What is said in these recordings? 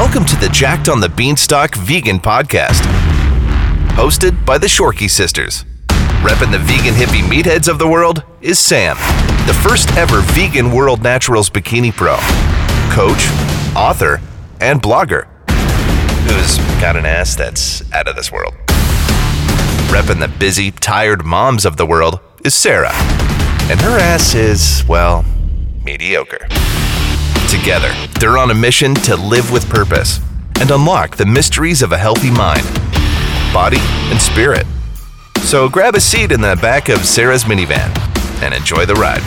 Welcome to the Jacked on the Beanstalk Vegan Podcast, hosted by the Shorkey Sisters. Repping the vegan hippie meatheads of the world is Sam, the first ever vegan World Naturals Bikini Pro, coach, author, and blogger, who's got an ass that's out of this world. Repping the busy, tired moms of the world is Sarah, and her ass is, well, mediocre. Together, they're on a mission to live with purpose and unlock the mysteries of a healthy mind, body, and spirit. So grab a seat in the back of Sarah's minivan and enjoy the ride.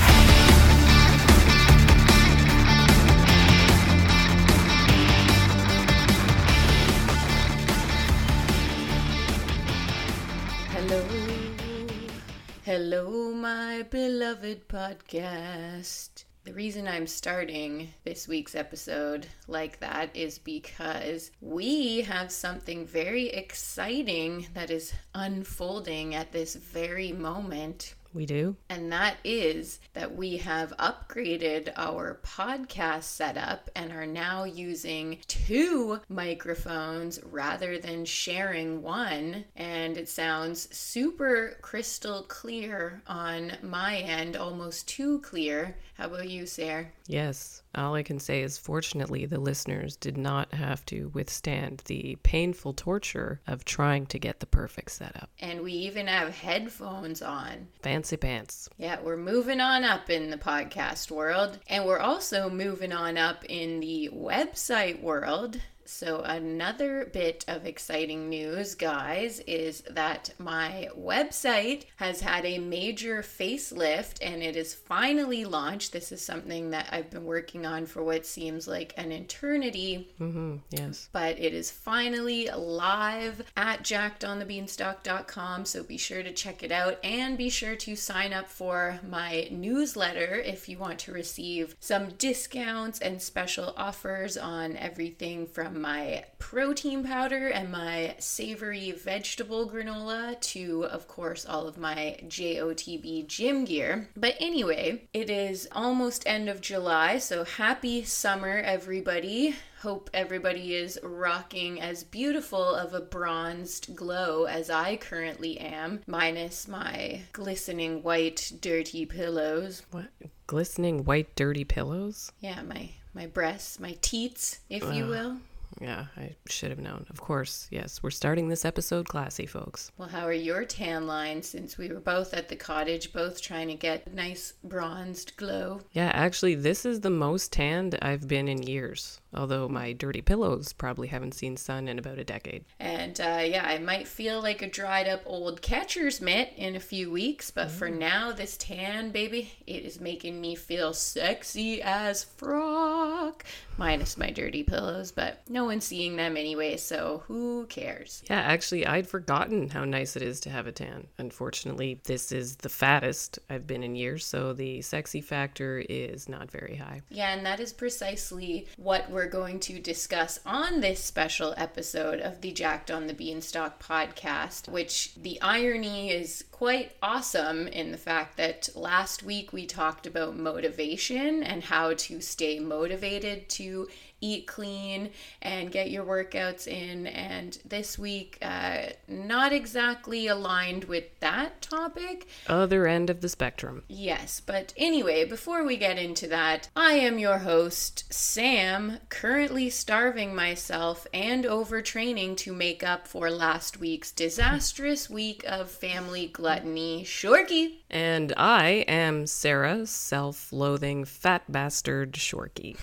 Hello, my beloved podcast. The reason I'm starting this week's episode like that is because we have something very exciting that is unfolding at this very moment. We do? And that is that we have upgraded our podcast setup and are now using two microphones rather than sharing one. And it sounds super crystal clear on my end, almost too clear. How about you, Sarah? Yes. All I can say is, fortunately, the listeners did not have to withstand the painful torture of trying to get the perfect setup. And we even have headphones on. Fancy pants. Yeah, we're moving on up in the podcast world. And we're also moving on up in the website world. So, another bit of exciting news, guys, is that my website has had a major facelift and it is finally launched. This is something that I've been working on for what seems like an eternity Mm-hmm. Yes. but it is finally live at jackedonthebeanstalk.com so be sure to check it out and be sure to sign up for my newsletter if you want to receive some discounts and special offers on everything from my protein powder and my savory vegetable granola to of course all of my JOTB gym gear but anyway it is almost end of July so happy summer everybody Hope everybody is rocking as beautiful of a bronzed glow as I currently am, minus my glistening white dirty pillows. What? Glistening white, dirty pillows? Yeah, my my breasts, my teats, if you will. Yeah, I should have known. Of course, yes. We're starting this episode classy, folks. Well, how are your tan lines since we were both at the cottage, both trying to get nice bronzed glow? Yeah, actually, this is the most tanned I've been in years. Although my dirty pillows probably haven't seen sun in about a decade. And uh, yeah, I might feel like a dried up old catcher's mitt in a few weeks, but for now, this tan, baby, it is making me feel sexy as frock. Minus my dirty pillows, but no one's seeing them anyway, so who cares? Yeah, actually, I'd forgotten how nice it is to have a tan. Unfortunately, this is the fattest I've been in years, so the sexy factor is not very high. Yeah, and that is precisely what we're going to discuss on this special episode of the Jacked on the Beanstalk podcast, which the irony is quite awesome in the fact that last week we talked about motivation and how to stay motivated to eat clean and get your workouts in. And this week, uh, not exactly aligned with that topic. Other end of the spectrum. Yes, but anyway, before we get into that, I am your host, Sam, currently starving myself and overtraining to make up for last week's disastrous week of family gluttony. Shorkey! And I am Sarah, self loathing fat bastard Shorkey.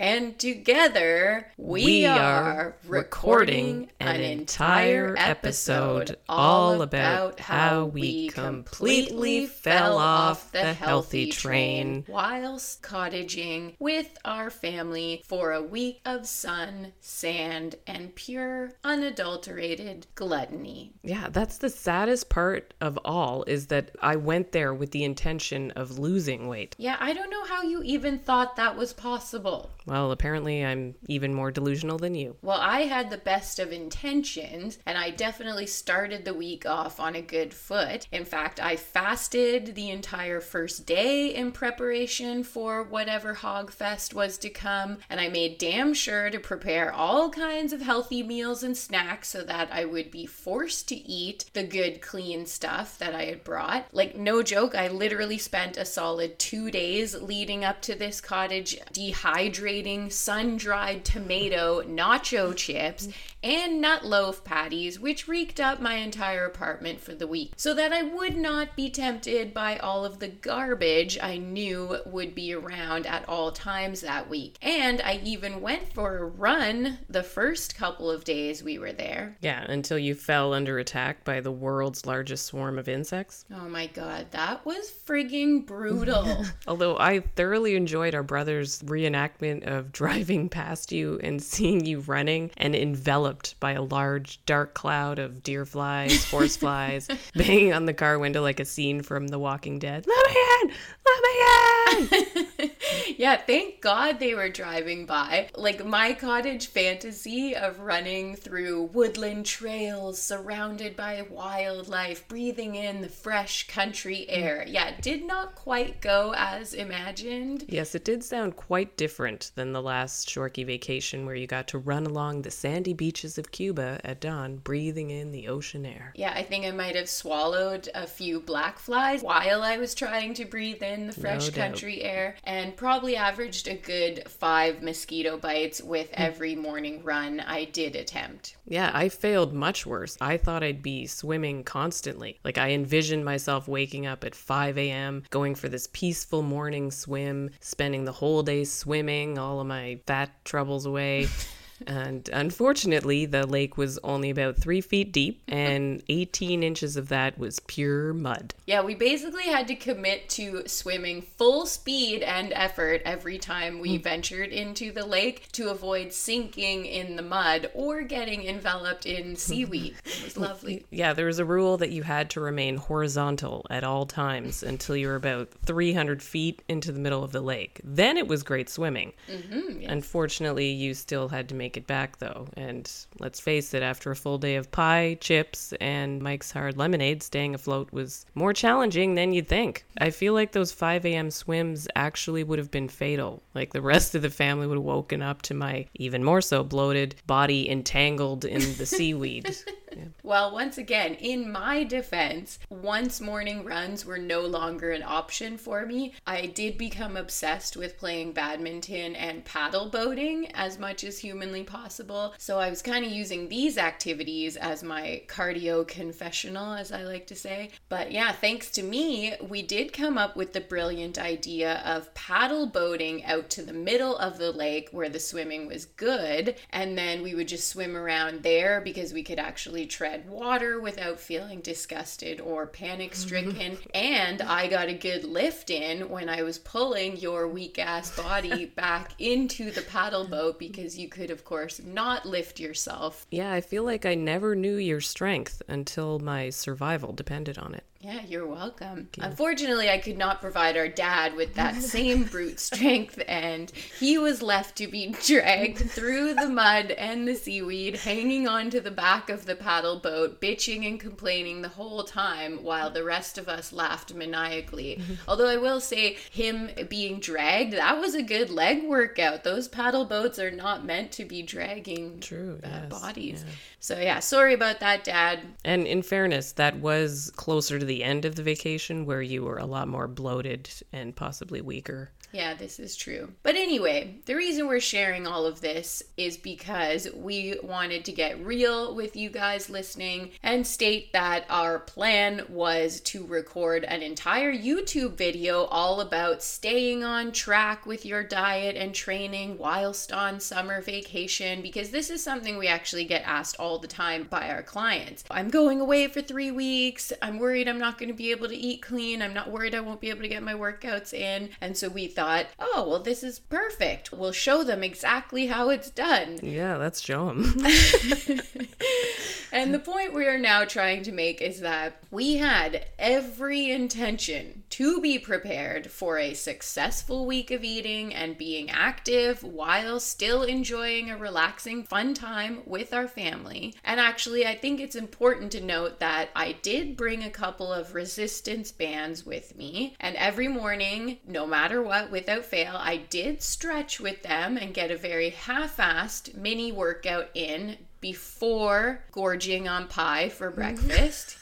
And together we, We are recording an entire episode all about how we completely fell off the healthy train. whilst cottaging with our family for a week of sun, sand, and pure, unadulterated gluttony. Yeah, that's the saddest part of all is that I went there with the intention of losing weight. Yeah, I don't know how you even thought that was possible. Well, apparently I'm even more delusional than you. Well, I had the best of intentions, and I definitely started the week off on a good foot. In fact, I fasted the entire first day in preparation for whatever Hogfest was to come, and I made damn sure to prepare all kinds of healthy meals and snacks so that I would be forced to eat the good, clean stuff that I had brought. Like, no joke, I literally spent a solid two days leading up to this cottage dehydrating sun dried tomato nacho chips and nut loaf patties, which reeked up my entire apartment for the week, so that I would not be tempted by all of the garbage I knew would be around at all times that week. And I even went for a run the first couple of days we were there. Yeah, until you fell under attack by the world's largest swarm of insects. Oh my god, that was frigging brutal. Although I thoroughly enjoyed our brother's reenactment of driving past you and seeing you running and enveloped by a large dark cloud of deer flies, horse flies, banging on the car window like a scene from The Walking Dead. Let me in! Let me in! yeah, thank God they were driving by. Like my cottage fantasy of running through woodland trails surrounded by wildlife, breathing in the fresh country air. Mm. Yeah, did not quite go as imagined. Yes, it did sound quite different than the last Shorkey vacation where you got to run along the sandy beaches of Cuba at dawn, breathing in the ocean air. Yeah, I think I might have swallowed a few black flies while I was trying to breathe in the fresh No country air and probably averaged a good five mosquito bites with hmm. every morning run I did attempt. Yeah, I failed much worse. I thought I'd be swimming constantly. Like, I envisioned myself waking up at 5 a.m., going for this peaceful morning swim, spending the whole day swimming, all of my fat troubles away. And unfortunately, the lake was only about three feet deep, and 18 inches of that was pure mud. Yeah, we basically had to commit to swimming full speed and effort every time we mm. ventured into the lake to avoid sinking in the mud or getting enveloped in seaweed. It was lovely. Yeah, there was a rule that you had to remain horizontal at all times until you were about 300 feet into the middle of the lake. Then it was great swimming. Mm-hmm, unfortunately, you still had to make it back though. And let's face it, after a full day of pie, chips, and Mike's Hard Lemonade, staying afloat was more challenging than you'd think. I feel like those 5 a.m. swims actually would have been fatal. Like the rest of the family would have woken up to my even more so bloated body entangled in the seaweed. Well, once again, in my defense, once morning runs were no longer an option for me, I did become obsessed with playing badminton and paddle boating as much as humanly possible. So I was kind of using these activities as my cardio confessional, as I like to say. But yeah, thanks to me, we did come up with the brilliant idea of paddle boating out to the middle of the lake where the swimming was good. And then we would just swim around there because we could actually tread water without feeling disgusted or panic stricken. and I got a good lift in when I was pulling your weak ass body back into the paddle boat because you could, of course, not lift yourself. Yeah, I feel like I never knew your strength until my survival depended on it. Yeah, you're welcome. Unfortunately, I could not provide our dad with that same brute strength, and he was left to be dragged through the mud and the seaweed, hanging onto the back of the paddle boat, bitching and complaining the whole time while the rest of us laughed maniacally. Although I will say, him being dragged, that was a good leg workout. Those paddle boats are not meant to be dragging True, uh, yes, bodies. yeah. So, yeah, sorry about that, Dad. And in fairness, that was closer to the end of the vacation where you were a lot more bloated and possibly weaker. Yeah, this is true. But anyway, the reason we're sharing all of this is because we wanted to get real with you guys listening and state that our plan was to record an entire YouTube video all about staying on track with your diet and training whilst on summer vacation because this is something we actually get asked all the time by our clients. I'm going away for three weeks. I'm worried I'm not going to be able to eat clean. I'm not worried I won't be able to get my workouts in. And so we thought, oh, well, this is perfect. We'll show them exactly how it's done. Yeah, let's show them. and the point we are now trying to make is that we had every intention to be prepared for a successful week of eating and being active while still enjoying a relaxing, fun time with our family. And actually, I think it's important to note that I did bring a couple of resistance bands with me, and every morning, no matter what, without fail, I did stretch with them and get a very half assed mini workout in before gorging on pie for mm-hmm. breakfast.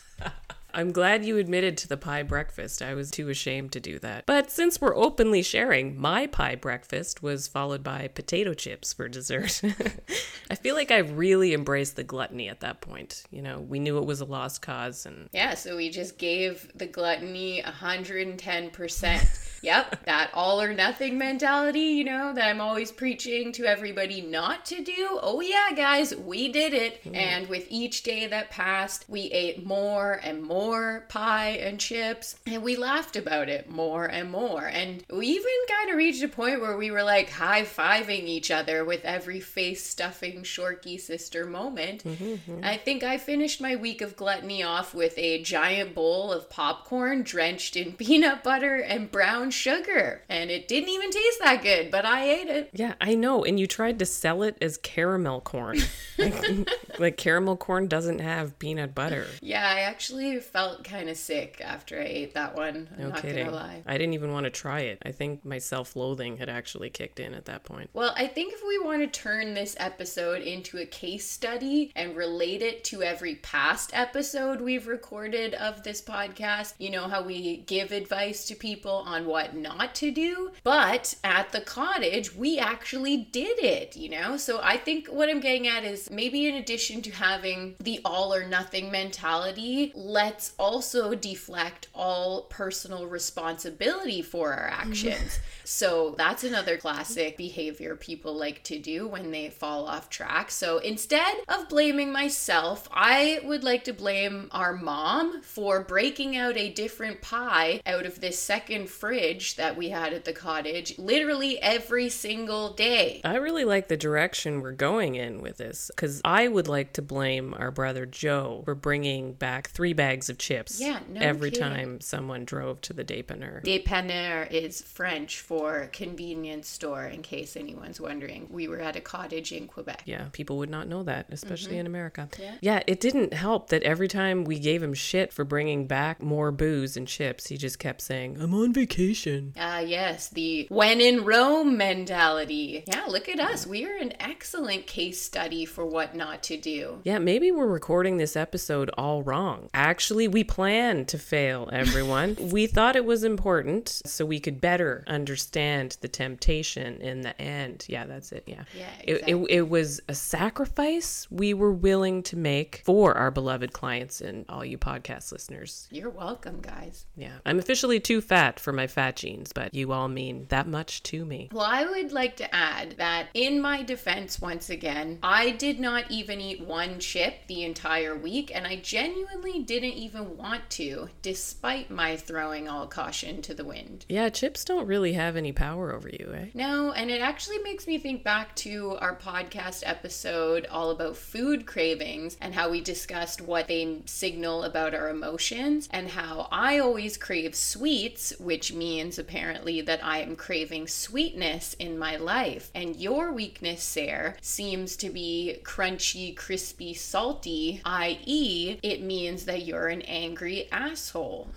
I'm glad you admitted to the pie breakfast. I was too ashamed to do that. But since we're openly sharing, my pie breakfast was followed by potato chips for dessert. I feel like I really embraced the gluttony at that point. You know, we knew it was a lost cause and Yeah, so we just gave the gluttony 110%. Yep, that all or nothing mentality, you know, that I'm always preaching to everybody not to do. Oh, yeah, guys, we did it. Mm. And with each day that passed, we ate more and more pie and chips, and we laughed about it more and more. And we even kind of reached a point where we were like high fiving each other with every face stuffing Shorkey sister moment. Mm-hmm, mm-hmm. I think I finished my week of gluttony off with a giant bowl of popcorn drenched in peanut butter and brown brown sugar. And it didn't even taste that good, but I ate it. Yeah, I know. And you tried to sell it as caramel corn. like, like, caramel corn doesn't have peanut butter. Yeah, I actually felt kind of sick after I ate that one. I'm no not kidding. gonna lie. I didn't even want to try it. I think my self loathing had actually kicked in at that point. Well, I think if we want to turn this episode into a case study and relate it to every past episode we've recorded of this podcast, you know how we give advice to people on what what not to do. But at the cottage, we actually did it, you know? So I think what I'm getting at is maybe in addition to having the all or nothing mentality, let's also deflect all personal responsibility for our mm-hmm. actions. So that's another classic behavior people like to do when they fall off track. So instead of blaming myself, I would like to blame our mom for breaking out a different pie out of this second fridge that we had at the cottage literally every single day. I really like the direction we're going in with this because I would like to blame our brother Joe for bringing back three bags of chips yeah, no every kidding. time someone drove to the dépanneur. Dépanneur is French for convenience store, in case anyone's wondering. We were at a cottage in Quebec. Yeah, people would not know that, especially mm-hmm. in America. Yeah. yeah, it didn't help that every time we gave him shit for bringing back more booze and chips, he just kept saying, I'm on vacation vacation. Ah, uh, yes, the when in Rome mentality. Yeah, look at us. We are an excellent case study for what not to do. Yeah, maybe we're recording this episode all wrong. Actually, we planned to fail, everyone. we thought it was important so we could better understand the temptation in the end. Yeah, that's it. Yeah. Yeah. Exactly. It, it, it was a sacrifice we were willing to make for our beloved clients and all you podcast listeners. You're welcome, guys. Yeah. I'm officially too fat for my fat fat jeans, but you all mean that much to me. Well, I would like to add that in my defense, once again, I did not even eat one chip the entire week, and I genuinely didn't even want to, despite my throwing all caution to the wind. Yeah, chips don't really have any power over you, eh? No, and it actually makes me think back to our podcast episode all about food cravings and how we discussed what they signal about our emotions, and how I always crave sweets, which means means apparently that I am craving sweetness in my life. And your weakness, Sarah, seems to be crunchy, crispy, salty, i.e., it means that you're an angry asshole.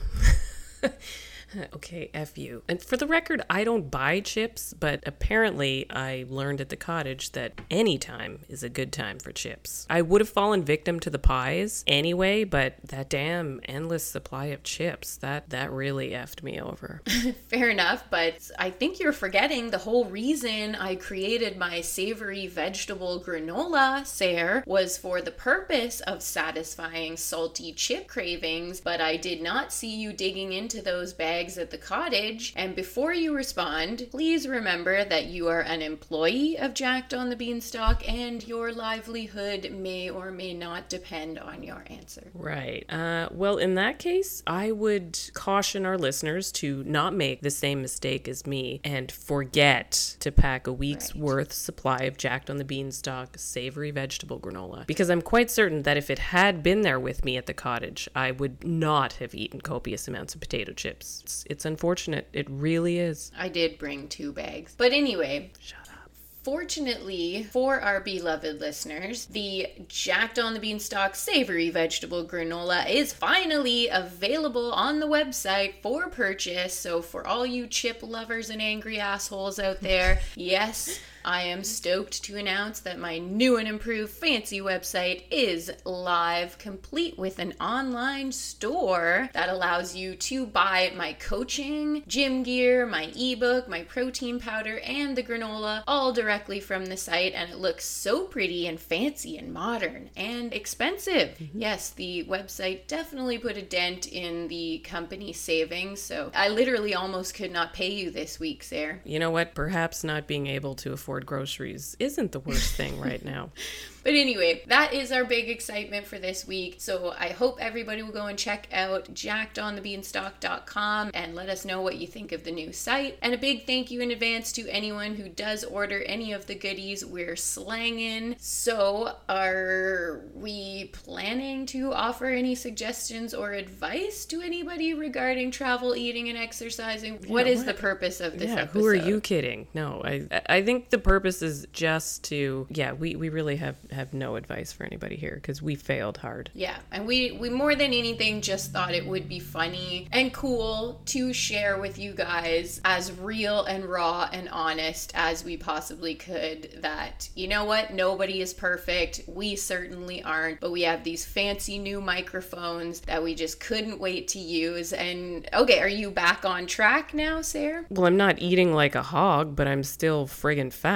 okay, F you. And for the record, I don't buy chips, but apparently I learned at the cottage that any time is a good time for chips. I would have fallen victim to the pies anyway, but that damn endless supply of chips, that that really effed me over. Fair enough, but I think you're forgetting the whole reason I created my savory vegetable granola, Sarah, was for the purpose of satisfying salty chip cravings, but I did not see you digging into those bags at the cottage. And before you respond, please remember that you are an employee of Jacked on the Beanstalk and your livelihood may or may not depend on your answer. Right. Uh, well, in that case, I would caution our listeners to not make the same mistake as me and forget to pack a week's Right. worth supply of Jacked on the Beanstalk savory vegetable granola. Because I'm quite certain that if it had been there with me at the cottage, I would not have eaten copious amounts of potato chips. It's, it's unfortunate. It really is. I did bring two bags. But anyway, Shut up. Fortunately for our beloved listeners, the Jacked on the Beanstalk savory vegetable granola is finally available on the website for purchase. So, for all you chip lovers and angry assholes out there, yes, I am stoked to announce that my new and improved fancy website is live, complete with an online store that allows you to buy my coaching, gym gear, my ebook, my protein powder, and the granola all directly from the site. And it looks so pretty and fancy and modern and expensive. Mm-hmm. Yes, the website definitely put a dent in the company savings. So I literally almost could not pay you this week, Sarah. You know what? Perhaps not being able to afford groceries isn't the worst thing right now. But anyway, that is our big excitement for this week. So I hope everybody will go and check out jackedonthebeanstalk.com and let us know what you think of the new site. And a big thank you in advance to anyone who does order any of the goodies we're slanging. So are we planning to offer any suggestions or advice to anybody regarding travel, eating, and exercising? What is what- the purpose of this yeah, episode? who are you kidding? No, I I think the purpose is just to yeah, we, we really have have no advice for anybody here because we failed hard. Yeah, and we we more than anything just thought it would be funny and cool to share with you guys as real and raw and honest as we possibly could that you know what, nobody is perfect. We certainly aren't, but we have these fancy new microphones that we just couldn't wait to use. And okay, are you back on track now, Sarah? Well, I'm not eating like a hog, but I'm still friggin' fat.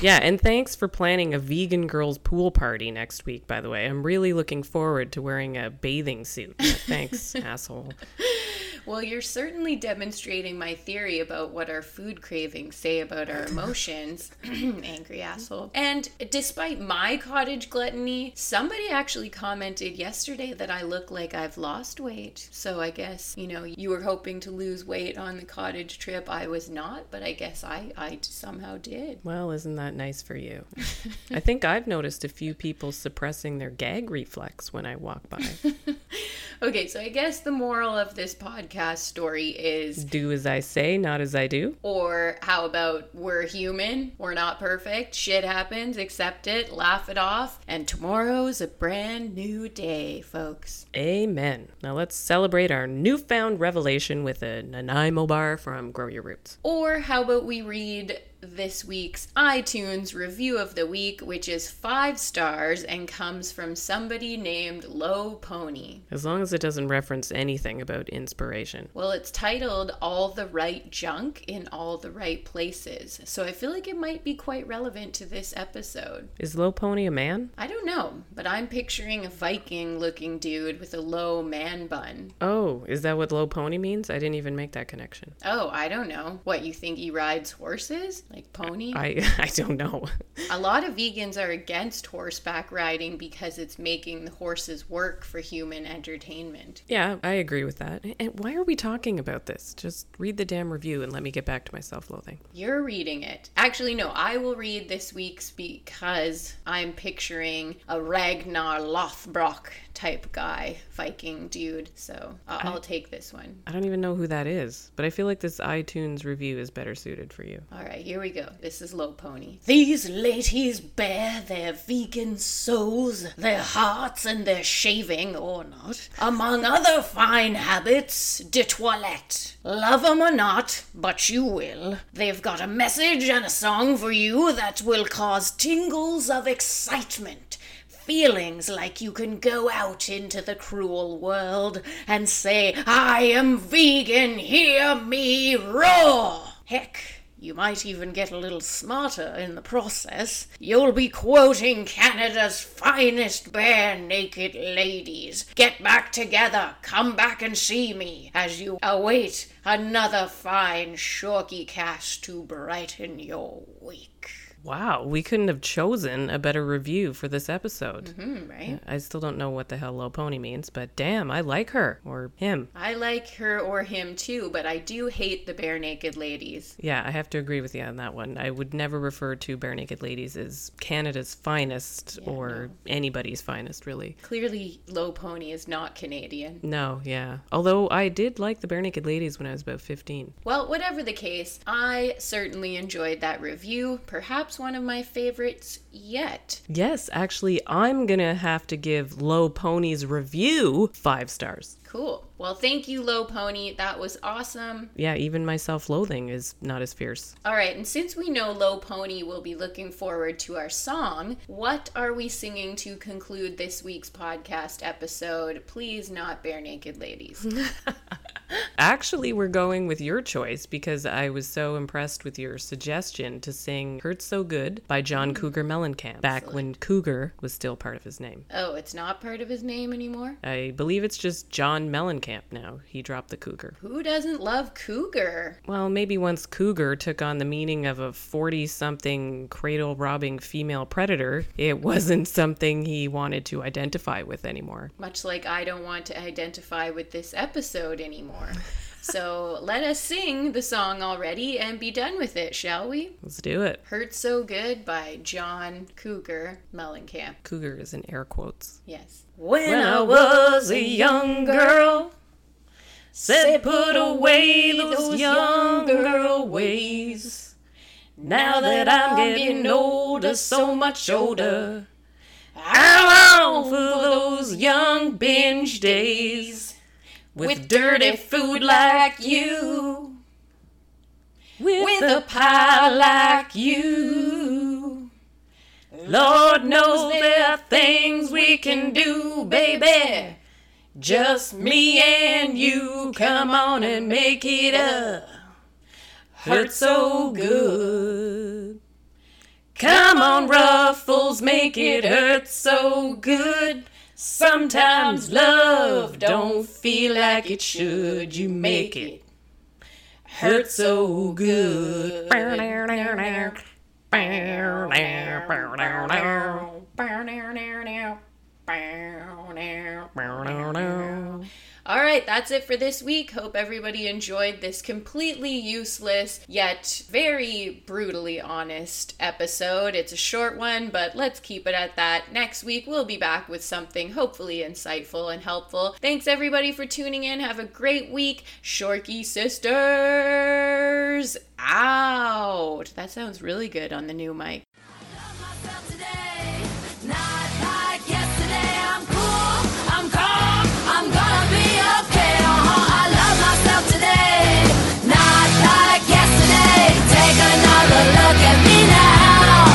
Yeah, and thanks for planning a vegan girls pool party next week, by the way. I'm really looking forward to wearing a bathing suit. Thanks, asshole. Well, you're certainly demonstrating my theory about what our food cravings say about our emotions. Angry asshole. Mm-hmm. And despite my cottage gluttony, somebody actually commented yesterday that I look like I've lost weight. So I guess, you know, you were hoping to lose weight on the cottage trip. I was not, but I guess I, I somehow did. Well, isn't that nice for you? I think I've noticed a few people suppressing their gag reflex when I walk by. Okay, so I guess the moral of this podcast story is Do as I say, not as I do. Or how about we're human, we're not perfect, shit happens, accept it, laugh it off, and tomorrow's a brand new day, folks. Amen. Now let's celebrate our newfound revelation with a Nanaimo bar from Grow Your Roots. Or how about we read this week's iTunes review of the week, which is five stars and comes from somebody named Low Pony. As long as it doesn't reference anything about inspiration. Well, it's titled All the Right Junk in All the Right Places, so I feel like it might be quite relevant to this episode. Is Low Pony a man? I don't know, but I'm picturing a Viking looking dude with a low man bun. Oh, is that what Low Pony means? I didn't even make that connection. Oh, I don't know. What, you think he rides horses? Like pony? I I don't know. A lot of vegans are against horseback riding because it's making the horses work for human entertainment. yeah, I agree with that. And why are we talking about this? Just read the damn review and let me get back to my self-loathing. You're reading it. Actually, no, I will read this week's because I'm picturing a Ragnar Lothbrok type guy, Viking dude. So uh, I'll take this one. I don't even know who that is, but I feel like this iTunes review is better suited for you. All right, here we go. This is Low Pony. These ladies bare their vegan souls, their hearts, and their shaving, or not, among other fine habits, de toilette. Love 'em or not, but you will. They've got a message and a song for you that will cause tingles of excitement. Feelings like you can go out into the cruel world and say, I am vegan, hear me roar! Heck, You might even get a little smarter in the process. You'll be quoting Canada's finest Barenaked Ladies. Get back together, come back and see me as you await another fine Shorkey cast to brighten your week. Wow, we couldn't have chosen a better review for this episode. Hmm, right? I still don't know what the hell low pony means, but damn, I like her or him. I like her or him too, but I do hate the Barenaked Ladies. Yeah, I have to agree with you on that one. I would never refer to Barenaked Ladies as Canada's finest or anybody's finest, really. Clearly, Low Pony is not Canadian. No, yeah. Although I did like the Barenaked Ladies when I was about 15. Well, whatever the case, I certainly enjoyed that review. Perhaps one of my favorites yet. Yes, actually, I'm gonna have to give Low Pony's review five stars. Cool. Well, thank you, Low Pony. That was awesome. Yeah, even my self loathing is not as fierce. All right, and since we know Low Pony will be looking forward to our song, what are we singing to conclude this week's podcast episode? Please, not Barenaked Ladies. Actually, we're going with your choice because I was so impressed with your suggestion to sing Hurt So Good by John mm. Cougar Mellencamp, back when Cougar was still part of his name. oh, it's not part of his name anymore? I believe it's just John Mellencamp now. He dropped the Cougar. Who doesn't love Cougar? Well, maybe once Cougar took on the meaning of a 40 something cradle robbing female predator, it wasn't something he wanted to identify with anymore. Much like I don't want to identify with this episode anymore. So let us sing the song already and be done with it, shall we? Let's do it. Hurt So Good by John Cougar Mellencamp. Cougar is in air quotes. Yes. When I was a young girl, said put away those young girl ways. Now that I'm getting older, so much older, I long for those young binge days with dirty food like you, with a pie like you. Lord knows there are things we can do, baby. Just me and you, come on and make it up. Hurt so good. Come on, Ruffles, make it hurt so good. Sometimes love don't feel like it should. You make it hurt so good. All right, that's it for this week. Hope everybody enjoyed this completely useless yet very brutally honest episode. It's a short one, but let's keep it at that. Next week, we'll be back with something hopefully insightful and helpful. Thanks everybody for tuning in. Have a great week. Shorkey Sisters out. That sounds really good on the new mic.